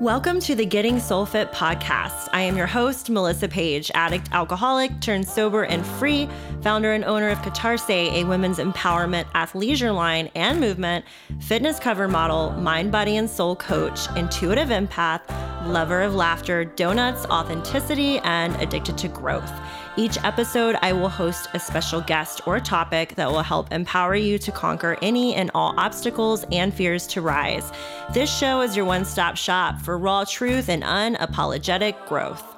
Welcome to the Getting Soul Fit podcast. I am your host, Melissa Paige, addict, alcoholic, turned sober and free, founder and owner of Catarse, a women's empowerment athleisure line and movement, fitness cover model, mind, body, and soul coach, intuitive empath, lover of laughter, donuts, authenticity, and addicted to growth. Each episode, I will host a special guest or topic that will help empower you to conquer any and all obstacles and fears to rise. This show is your one stop shop for raw truth and unapologetic growth.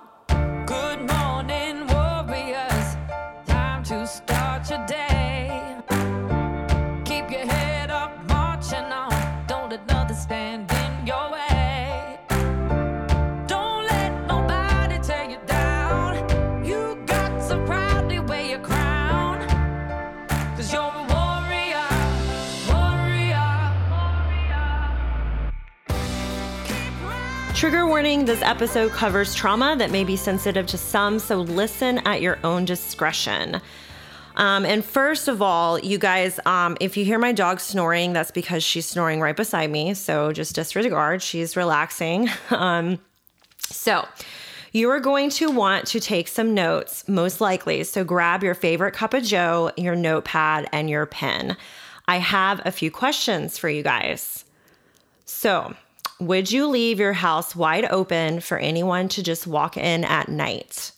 Trigger warning this episode covers trauma that may be sensitive to some, so listen at your own discretion. Um, and first of all, you guys, um, if you hear my dog snoring, that's because she's snoring right beside me. So just disregard, she's relaxing. Um, so, you are going to want to take some notes, most likely. So, grab your favorite cup of Joe, your notepad, and your pen. I have a few questions for you guys. So, would you leave your house wide open for anyone to just walk in at night?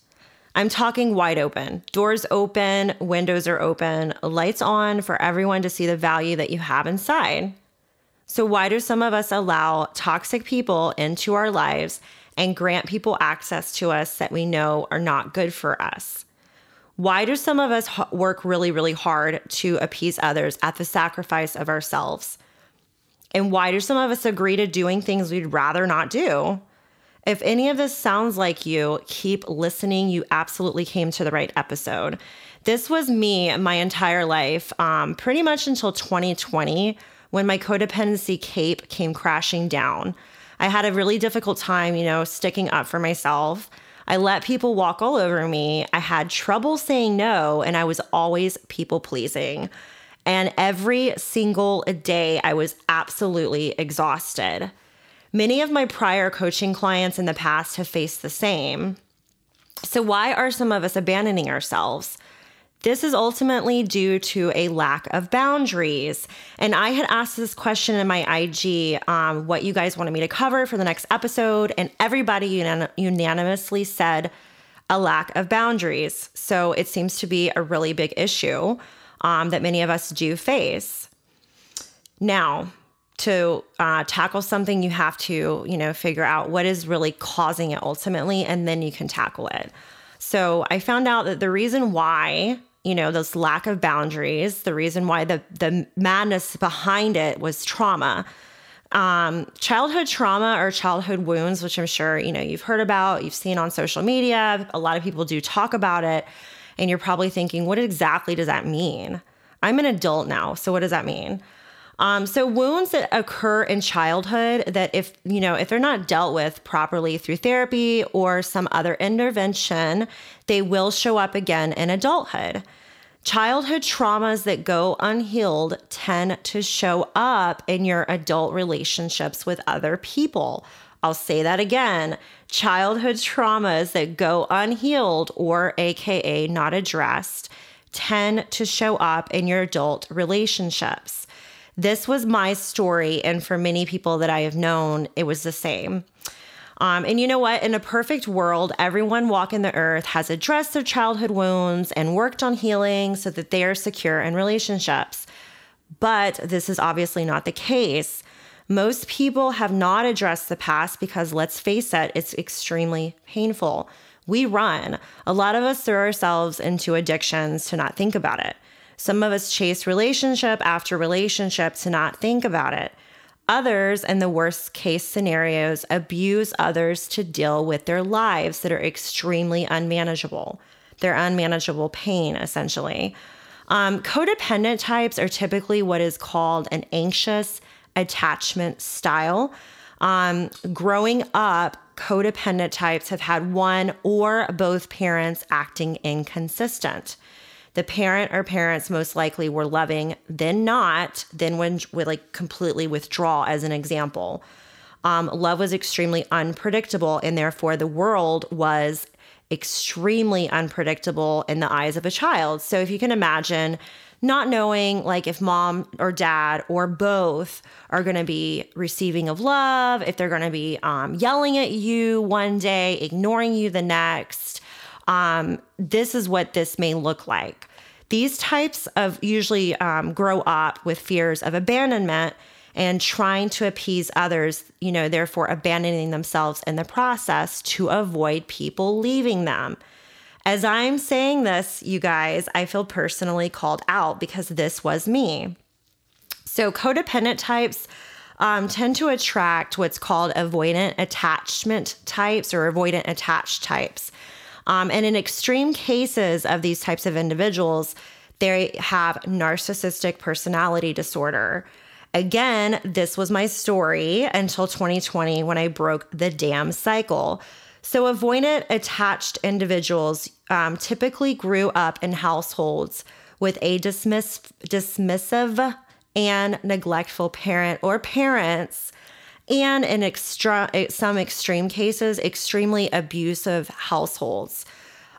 I'm talking wide open. Doors open, windows are open, lights on for everyone to see the value that you have inside. So, why do some of us allow toxic people into our lives and grant people access to us that we know are not good for us? Why do some of us work really, really hard to appease others at the sacrifice of ourselves? And why do some of us agree to doing things we'd rather not do? If any of this sounds like you, keep listening. You absolutely came to the right episode. This was me my entire life, um, pretty much until 2020 when my codependency cape came crashing down. I had a really difficult time, you know, sticking up for myself. I let people walk all over me. I had trouble saying no, and I was always people pleasing. And every single day, I was absolutely exhausted. Many of my prior coaching clients in the past have faced the same. So, why are some of us abandoning ourselves? This is ultimately due to a lack of boundaries. And I had asked this question in my IG um, what you guys wanted me to cover for the next episode, and everybody unan- unanimously said a lack of boundaries. So, it seems to be a really big issue um, that many of us do face. Now, to uh, tackle something, you have to, you know, figure out what is really causing it ultimately, and then you can tackle it. So I found out that the reason why, you know, this lack of boundaries, the reason why the the madness behind it was trauma. Um, childhood trauma or childhood wounds, which I'm sure you know you've heard about, you've seen on social media. A lot of people do talk about it, and you're probably thinking, what exactly does that mean? I'm an adult now, so what does that mean? Um, so wounds that occur in childhood that if you know if they're not dealt with properly through therapy or some other intervention, they will show up again in adulthood. Childhood traumas that go unhealed tend to show up in your adult relationships with other people. I'll say that again. Childhood traumas that go unhealed or AKA not addressed tend to show up in your adult relationships. This was my story, and for many people that I have known, it was the same. Um, and you know what? In a perfect world, everyone walking the earth has addressed their childhood wounds and worked on healing so that they are secure in relationships. But this is obviously not the case. Most people have not addressed the past because, let's face it, it's extremely painful. We run. A lot of us throw ourselves into addictions to not think about it. Some of us chase relationship after relationship to not think about it. Others, in the worst case scenarios, abuse others to deal with their lives that are extremely unmanageable. Their unmanageable pain, essentially. Um, codependent types are typically what is called an anxious attachment style. Um, growing up, codependent types have had one or both parents acting inconsistent the parent or parents most likely were loving, then not, then when would like completely withdraw, as an example. Um, love was extremely unpredictable, and therefore the world was extremely unpredictable in the eyes of a child. So if you can imagine not knowing like if mom or dad or both are going to be receiving of love, if they're going to be um, yelling at you one day, ignoring you the next, um, this is what this may look like. These types of usually um, grow up with fears of abandonment and trying to appease others, you know, therefore abandoning themselves in the process to avoid people leaving them. As I'm saying this, you guys, I feel personally called out because this was me. So, codependent types um, tend to attract what's called avoidant attachment types or avoidant attached types. Um, and in extreme cases of these types of individuals, they have narcissistic personality disorder. Again, this was my story until 2020 when I broke the damn cycle. So, avoidant attached individuals um, typically grew up in households with a dismiss- dismissive and neglectful parent or parents, and in extra- some extreme cases, extremely abusive households.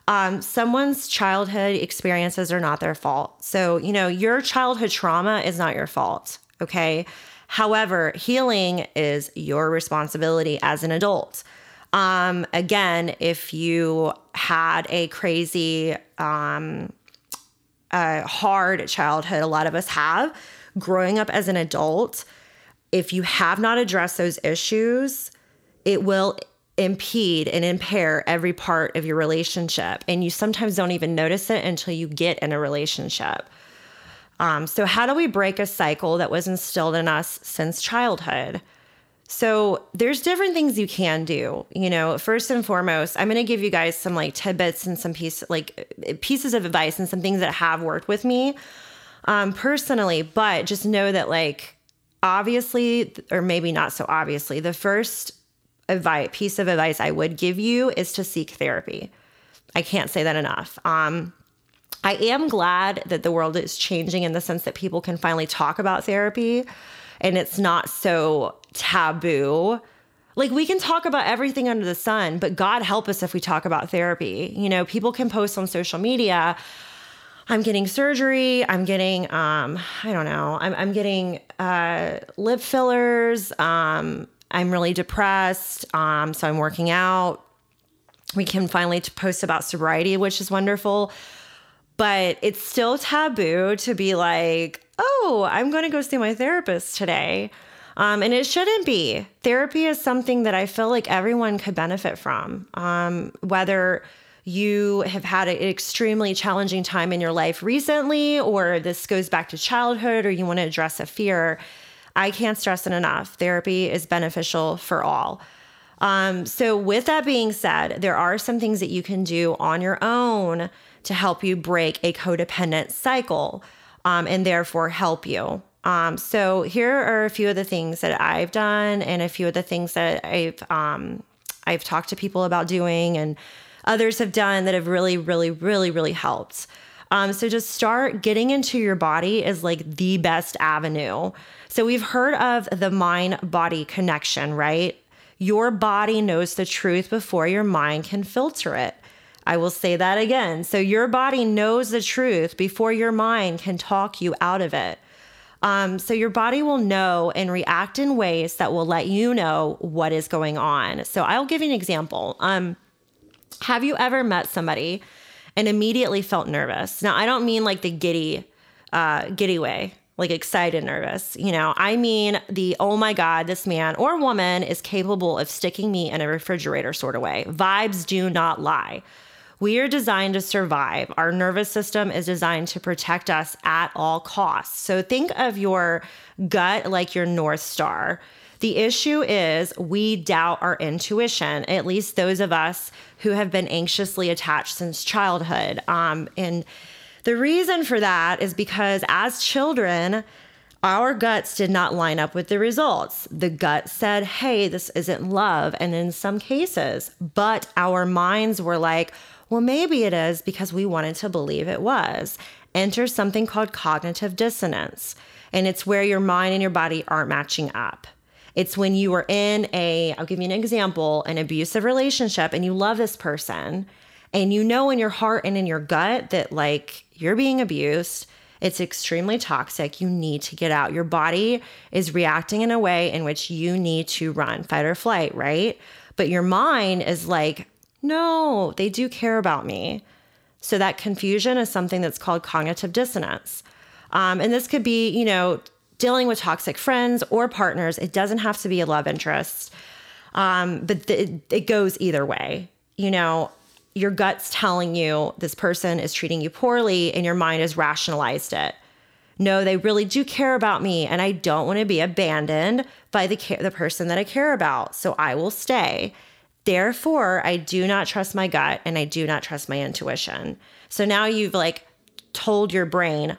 Um, someone's childhood experiences are not their fault. So, you know, your childhood trauma is not your fault. Okay. However, healing is your responsibility as an adult. Um, again, if you had a crazy, um, hard childhood, a lot of us have, growing up as an adult, if you have not addressed those issues, it will impede and impair every part of your relationship. And you sometimes don't even notice it until you get in a relationship. Um, so, how do we break a cycle that was instilled in us since childhood? So, there's different things you can do. You know, first and foremost, I'm going to give you guys some like tidbits and some piece like pieces of advice and some things that have worked with me um, personally. But just know that like obviously, or maybe not so obviously, the first advice piece of advice I would give you is to seek therapy. I can't say that enough. Um, I am glad that the world is changing in the sense that people can finally talk about therapy and it's not so taboo. Like we can talk about everything under the sun, but God help us if we talk about therapy. You know, people can post on social media, I'm getting surgery, I'm getting um, I don't know, I'm I'm getting uh lip fillers, um, I'm really depressed, um, so I'm working out. We can finally post about sobriety, which is wonderful but it's still taboo to be like, oh, I'm going to go see my therapist today. Um, and it shouldn't be. Therapy is something that I feel like everyone could benefit from, um, whether you have had an extremely challenging time in your life recently, or this goes back to childhood, or you want to address a fear. I can't stress it enough. Therapy is beneficial for all. Um, so, with that being said, there are some things that you can do on your own to help you break a codependent cycle um, and therefore help you. Um, so here are a few of the things that I've done and a few of the things that I've um, I've talked to people about doing and others have done that have really, really, really, really helped. Um, so just start getting into your body is like the best avenue. So we've heard of the mind body connection, right? Your body knows the truth before your mind can filter it. I will say that again. So your body knows the truth before your mind can talk you out of it. Um, so your body will know and react in ways that will let you know what is going on. So I'll give you an example. Um, have you ever met somebody and immediately felt nervous? Now I don't mean like the giddy, uh, giddy way, like excited, nervous. You know, I mean the oh my god, this man or woman is capable of sticking me in a refrigerator sort of way. Vibes do not lie. We are designed to survive. Our nervous system is designed to protect us at all costs. So think of your gut like your North Star. The issue is we doubt our intuition, at least those of us who have been anxiously attached since childhood. Um, and the reason for that is because as children, our guts did not line up with the results. The gut said, hey, this isn't love. And in some cases, but our minds were like, well, maybe it is because we wanted to believe it was. Enter something called cognitive dissonance, and it's where your mind and your body aren't matching up. It's when you are in a, I'll give you an example, an abusive relationship and you love this person and you know in your heart and in your gut that like you're being abused. It's extremely toxic. You need to get out. Your body is reacting in a way in which you need to run, fight or flight, right? But your mind is like, no, they do care about me. So that confusion is something that's called cognitive dissonance. Um, and this could be, you know, dealing with toxic friends or partners. It doesn't have to be a love interest, um, but th- it goes either way. You know, your gut's telling you this person is treating you poorly, and your mind has rationalized it. No, they really do care about me, and I don't want to be abandoned by the care- the person that I care about. So I will stay. Therefore, I do not trust my gut and I do not trust my intuition. So now you've like told your brain,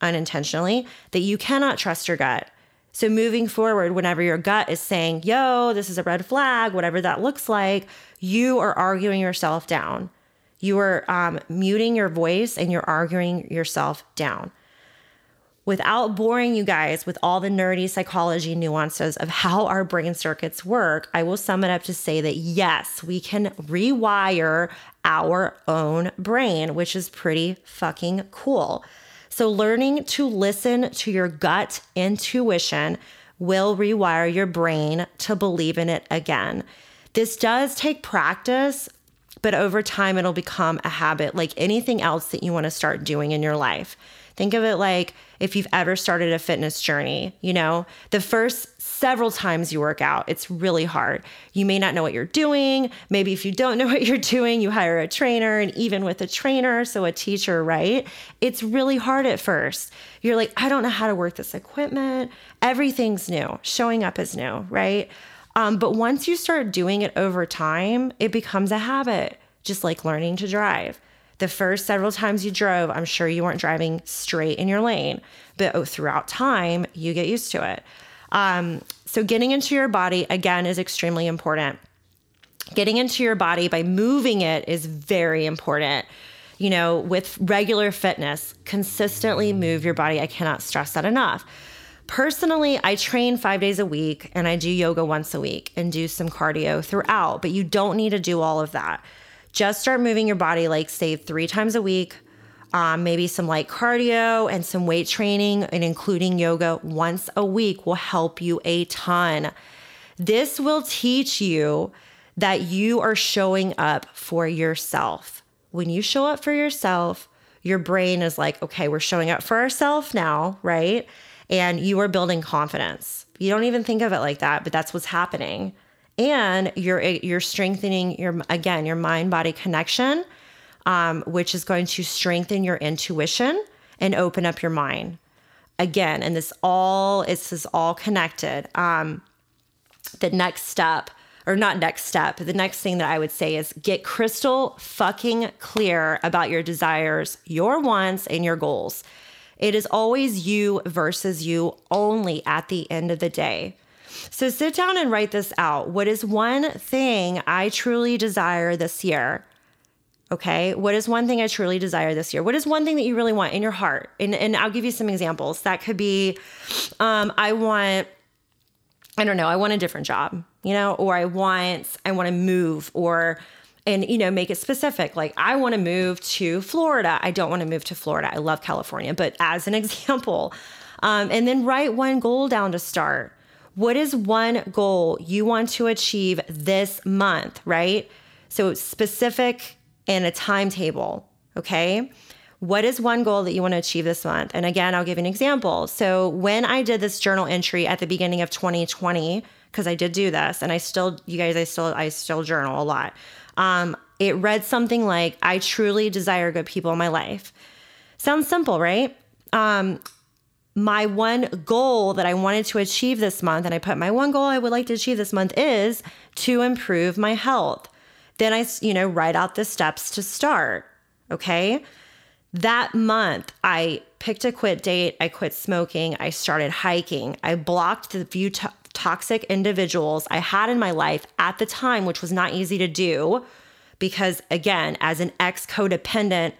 unintentionally that you cannot trust your gut. So moving forward, whenever your gut is saying, yo, this is a red flag, whatever that looks like, you are arguing yourself down. You are um, muting your voice and you're arguing yourself down. Without boring you guys with all the nerdy psychology nuances of how our brain circuits work, I will sum it up to say that yes, we can rewire our own brain, which is pretty fucking cool. So, learning to listen to your gut intuition will rewire your brain to believe in it again. This does take practice, but over time, it'll become a habit like anything else that you want to start doing in your life. Think of it like if you've ever started a fitness journey, you know, the first several times you work out, it's really hard. You may not know what you're doing. Maybe if you don't know what you're doing, you hire a trainer, and even with a trainer, so a teacher, right? It's really hard at first. You're like, I don't know how to work this equipment. Everything's new, showing up is new, right? Um, but once you start doing it over time, it becomes a habit, just like learning to drive. The first several times you drove, I'm sure you weren't driving straight in your lane, but oh, throughout time, you get used to it. Um, so, getting into your body again is extremely important. Getting into your body by moving it is very important. You know, with regular fitness, consistently move your body. I cannot stress that enough. Personally, I train five days a week and I do yoga once a week and do some cardio throughout, but you don't need to do all of that. Just start moving your body, like, say, three times a week, um, maybe some light cardio and some weight training and including yoga once a week will help you a ton. This will teach you that you are showing up for yourself. When you show up for yourself, your brain is like, okay, we're showing up for ourselves now, right? And you are building confidence. You don't even think of it like that, but that's what's happening. And you're you're strengthening your again your mind body connection um, which is going to strengthen your intuition and open up your mind. Again, and this all this is all connected. Um, the next step, or not next step, the next thing that I would say is get crystal fucking clear about your desires, your wants, and your goals. It is always you versus you only at the end of the day. So sit down and write this out. What is one thing I truly desire this year? Okay. What is one thing I truly desire this year? What is one thing that you really want in your heart? And, and I'll give you some examples. That could be um, I want, I don't know, I want a different job, you know, or I want, I want to move or, and you know make it specific like i want to move to florida i don't want to move to florida i love california but as an example um, and then write one goal down to start what is one goal you want to achieve this month right so specific and a timetable. Okay. What is one goal that you want to achieve this month? And again, I'll give an example. So, when I did this journal entry at the beginning of 2020, because I did do this and I still, you guys, I still, I still journal a lot. Um, it read something like, I truly desire good people in my life. Sounds simple, right? Um, my one goal that I wanted to achieve this month, and I put my one goal I would like to achieve this month is to improve my health. Then I, you know, write out the steps to start. Okay. That month, I picked a quit date. I quit smoking. I started hiking. I blocked the few to- toxic individuals I had in my life at the time, which was not easy to do because, again, as an ex codependent,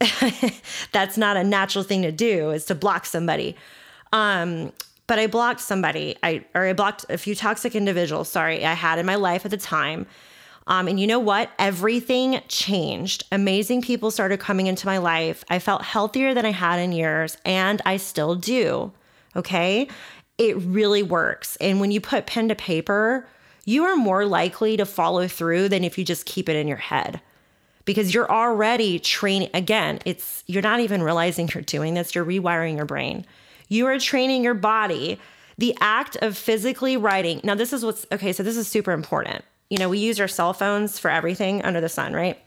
that's not a natural thing to do is to block somebody. Um, but I blocked somebody. I or I blocked a few toxic individuals. Sorry, I had in my life at the time. Um, and you know what? Everything changed. Amazing people started coming into my life. I felt healthier than I had in years, and I still do. Okay. It really works. And when you put pen to paper, you are more likely to follow through than if you just keep it in your head because you're already training. Again, it's you're not even realizing you're doing this, you're rewiring your brain. You are training your body. The act of physically writing. Now, this is what's okay, so this is super important you know, we use our cell phones for everything under the sun, right?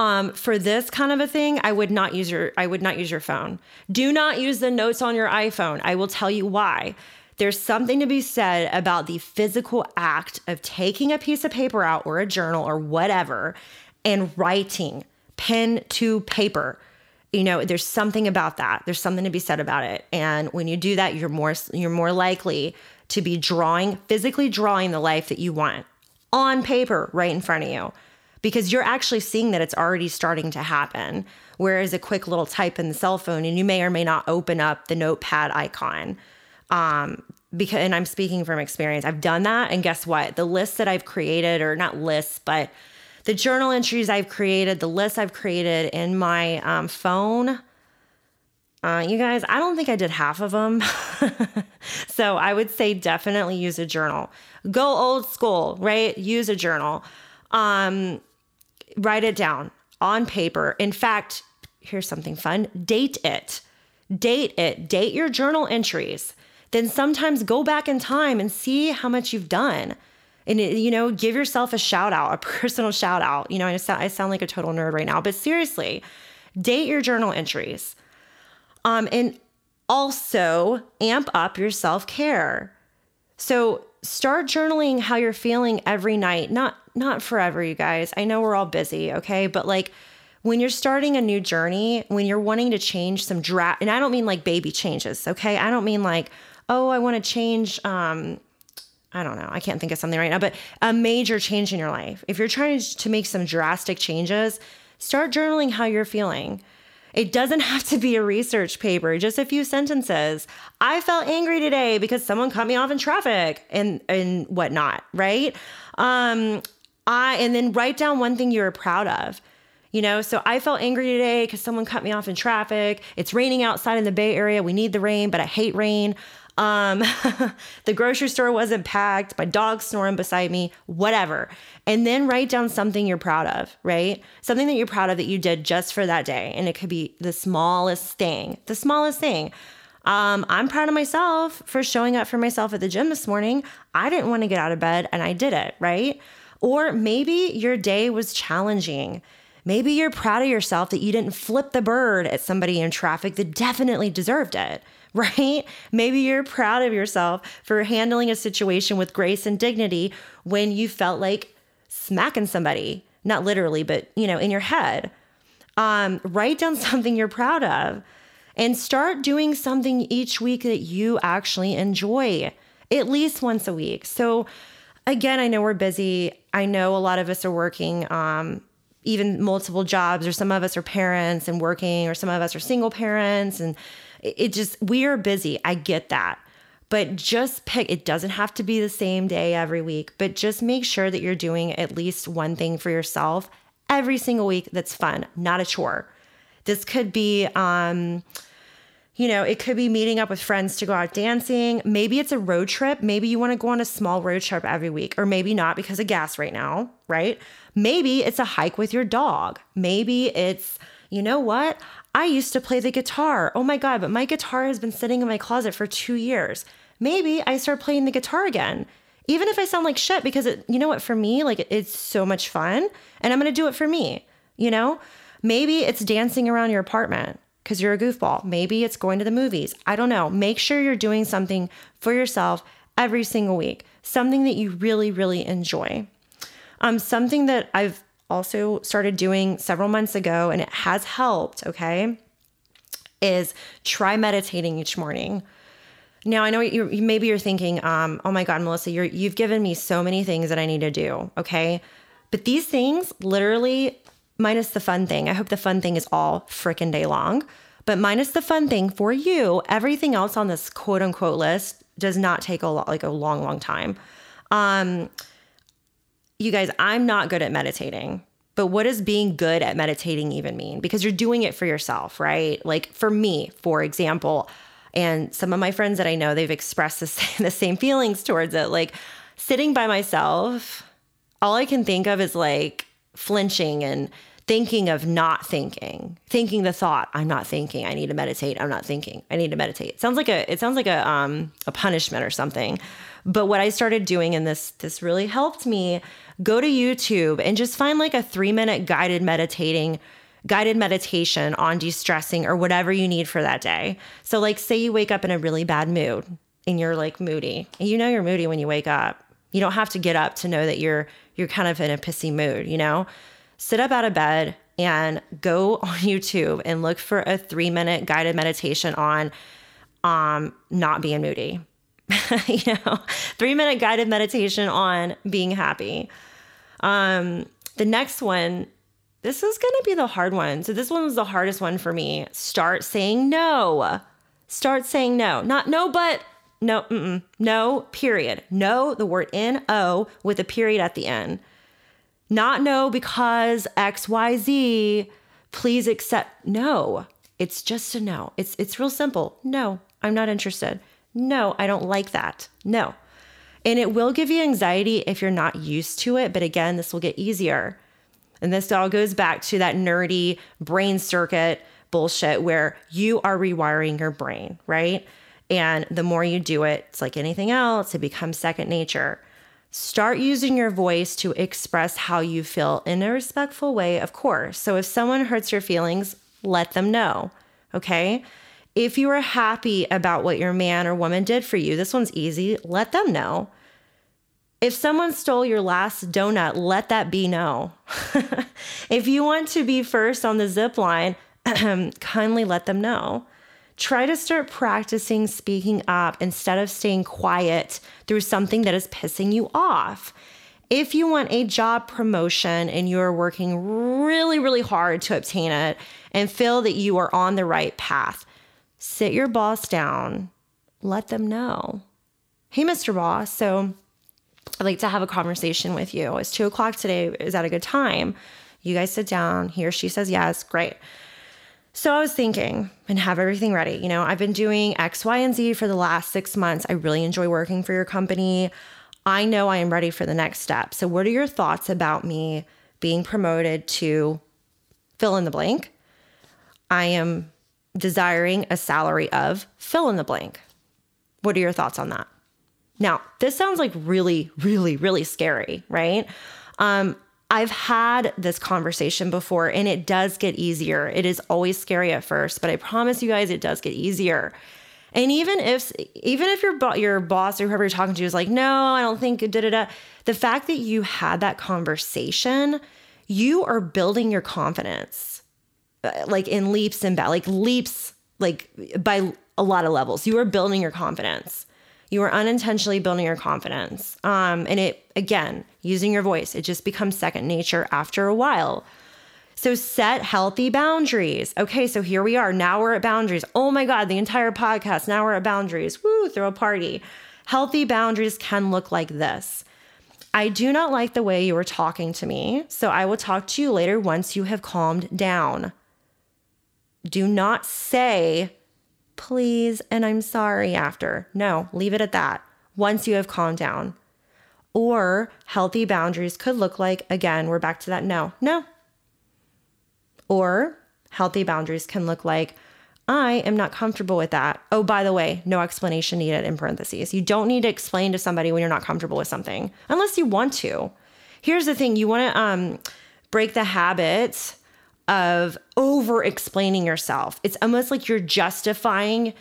Um, for this kind of a thing, I would not use your I would not use your phone. Do not use the notes on your iPhone. I will tell you why. There's something to be said about the physical act of taking a piece of paper out or a journal or whatever and writing pen to paper. You know, there's something about that. There's something to be said about it. And when you do that, you're more you're more likely to be drawing, physically drawing the life that you want on paper right in front of you because you're actually seeing that it's already starting to happen. Whereas a quick little type in the cell phone, and you may or may not open up the notepad icon. Um, because, and I'm speaking from experience, I've done that. And guess what? The lists that I've created, or not lists, but the journal entries I've created, the lists I've created in my um, phone, uh, you guys, I don't think I did half of them. so I would say definitely use a journal. Go old school, right? Use a journal. Um, write it down on paper. In fact, here's something fun date it. Date it. Date your journal entries. Then sometimes go back in time and see how much you've done. And, you know, give yourself a shout out, a personal shout out. You know, I sound, I sound like a total nerd right now, but seriously, date your journal entries. Um, and also amp up your self care. So start journaling how you're feeling every night. Not not forever, you guys. I know we're all busy, okay? But like when you're starting a new journey, when you're wanting to change some draft, and I don't mean like baby changes, okay? I don't mean like, oh, I want to change um I don't know. I can't think of something right now, but a major change in your life. If you're trying to make some drastic changes, start journaling how you're feeling. It doesn't have to be a research paper, just a few sentences. I felt angry today because someone cut me off in traffic and and whatnot, right? Um, I and then write down one thing you're proud of. You know, so I felt angry today because someone cut me off in traffic. It's raining outside in the Bay Area. We need the rain, but I hate rain. Um, the grocery store wasn't packed. My dog snoring beside me, whatever. And then write down something you're proud of, right? Something that you're proud of that you did just for that day. And it could be the smallest thing, the smallest thing. Um, I'm proud of myself for showing up for myself at the gym this morning. I didn't want to get out of bed and I did it, right? Or maybe your day was challenging. Maybe you're proud of yourself that you didn't flip the bird at somebody in traffic that definitely deserved it. right? Maybe you're proud of yourself for handling a situation with grace and dignity when you felt like smacking somebody, not literally, but you know, in your head. Um, write down something you're proud of and start doing something each week that you actually enjoy, at least once a week. So, again, I know we're busy. I know a lot of us are working. Um, even multiple jobs, or some of us are parents and working, or some of us are single parents, and it just, we are busy. I get that. But just pick, it doesn't have to be the same day every week, but just make sure that you're doing at least one thing for yourself every single week that's fun, not a chore. This could be, um, you know, it could be meeting up with friends to go out dancing. Maybe it's a road trip. Maybe you want to go on a small road trip every week, or maybe not because of gas right now, right? Maybe it's a hike with your dog. Maybe it's, you know what? I used to play the guitar. Oh my God, but my guitar has been sitting in my closet for two years. Maybe I start playing the guitar again. Even if I sound like shit, because it, you know what, for me, like it's so much fun and I'm gonna do it for me, you know? Maybe it's dancing around your apartment because you're a goofball. Maybe it's going to the movies. I don't know. Make sure you're doing something for yourself every single week, something that you really, really enjoy. Um, something that I've also started doing several months ago and it has helped, okay, is try meditating each morning. Now I know you maybe you're thinking, um, oh my God, Melissa, you're you've given me so many things that I need to do. Okay. But these things literally, minus the fun thing, I hope the fun thing is all freaking day long. But minus the fun thing for you, everything else on this quote unquote list does not take a lot, like a long, long time. Um, you guys, I'm not good at meditating. But what does being good at meditating even mean? Because you're doing it for yourself, right? Like for me, for example, and some of my friends that I know, they've expressed the same, the same feelings towards it. Like sitting by myself, all I can think of is like flinching and thinking of not thinking, thinking the thought, I'm not thinking, I need to meditate, I'm not thinking, I need to meditate. It sounds like a it sounds like a um a punishment or something. But what I started doing and this this really helped me go to YouTube and just find like a 3-minute guided meditating guided meditation on de-stressing or whatever you need for that day. So like say you wake up in a really bad mood and you're like moody. And you know you're moody when you wake up. You don't have to get up to know that you're you're kind of in a pissy mood, you know? Sit up out of bed and go on YouTube and look for a three minute guided meditation on um, not being moody. you know, three minute guided meditation on being happy. Um, the next one, this is going to be the hard one. So, this one was the hardest one for me. Start saying no. Start saying no. Not no, but no, no, period. No, the word N O with a period at the end. Not no because XYZ, please accept. No, it's just a no. It's it's real simple. No, I'm not interested. No, I don't like that. No. And it will give you anxiety if you're not used to it, but again, this will get easier. And this all goes back to that nerdy brain circuit bullshit where you are rewiring your brain, right? And the more you do it, it's like anything else, it becomes second nature. Start using your voice to express how you feel in a respectful way, of course. So if someone hurts your feelings, let them know. Okay. If you are happy about what your man or woman did for you, this one's easy. Let them know. If someone stole your last donut, let that be no. if you want to be first on the zip line, kindly let them know try to start practicing speaking up instead of staying quiet through something that is pissing you off. If you want a job promotion and you're working really, really hard to obtain it and feel that you are on the right path, sit your boss down, let them know. Hey, Mr. Boss, so I'd like to have a conversation with you. It's two o'clock today. Is that a good time? You guys sit down. He or she says yes. Great. So I was thinking and have everything ready. You know, I've been doing X, Y, and Z for the last six months. I really enjoy working for your company. I know I am ready for the next step. So, what are your thoughts about me being promoted to fill in the blank? I am desiring a salary of fill in the blank. What are your thoughts on that? Now, this sounds like really, really, really scary, right? Um, I've had this conversation before and it does get easier. It is always scary at first, but I promise you guys it does get easier. And even if even if your your boss or whoever you're talking to is like, "No, I don't think da da da," the fact that you had that conversation, you are building your confidence, uh, like in leaps and bounds, like leaps, like by a lot of levels. You are building your confidence you are unintentionally building your confidence. Um, and it, again, using your voice, it just becomes second nature after a while. So set healthy boundaries. Okay, so here we are. Now we're at boundaries. Oh my God, the entire podcast. Now we're at boundaries. Woo, throw a party. Healthy boundaries can look like this. I do not like the way you are talking to me, so I will talk to you later once you have calmed down. Do not say, please, and I'm sorry after. No, leave it at that once you have calmed down. Or healthy boundaries could look like, again, we're back to that no, no. Or healthy boundaries can look like, I am not comfortable with that. Oh, by the way, no explanation needed in parentheses. You don't need to explain to somebody when you're not comfortable with something unless you want to. Here's the thing you want to um, break the habit of over explaining yourself. It's almost like you're justifying,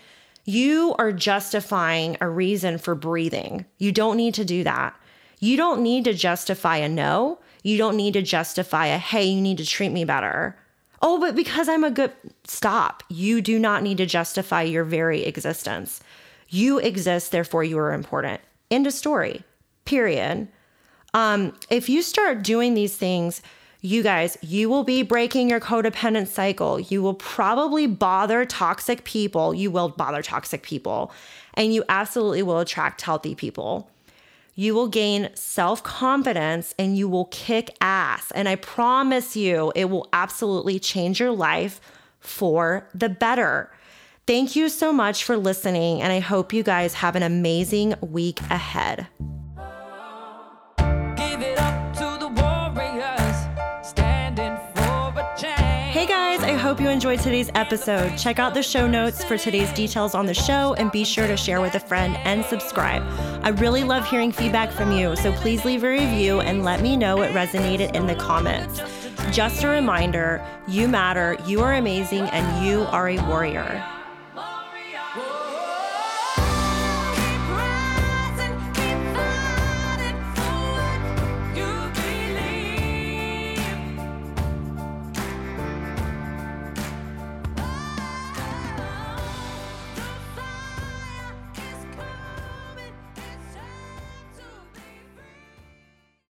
you are justifying a reason for breathing. You don't need to do that. You don't need to justify a no. You don't need to justify a, hey, you need to treat me better. Oh, but because I'm a good, stop. You do not need to justify your very existence. You exist, therefore you are important. End of story, period. Um, if you start doing these things, You guys, you will be breaking your codependent cycle. You will probably bother toxic people. You will bother toxic people, and you absolutely will attract healthy people. You will gain self confidence and you will kick ass. And I promise you, it will absolutely change your life for the better. Thank you so much for listening, and I hope you guys have an amazing week ahead. Hope you enjoyed today's episode. Check out the show notes for today's details on the show and be sure to share with a friend and subscribe. I really love hearing feedback from you, so please leave a review and let me know what resonated in the comments. Just a reminder you matter, you are amazing, and you are a warrior.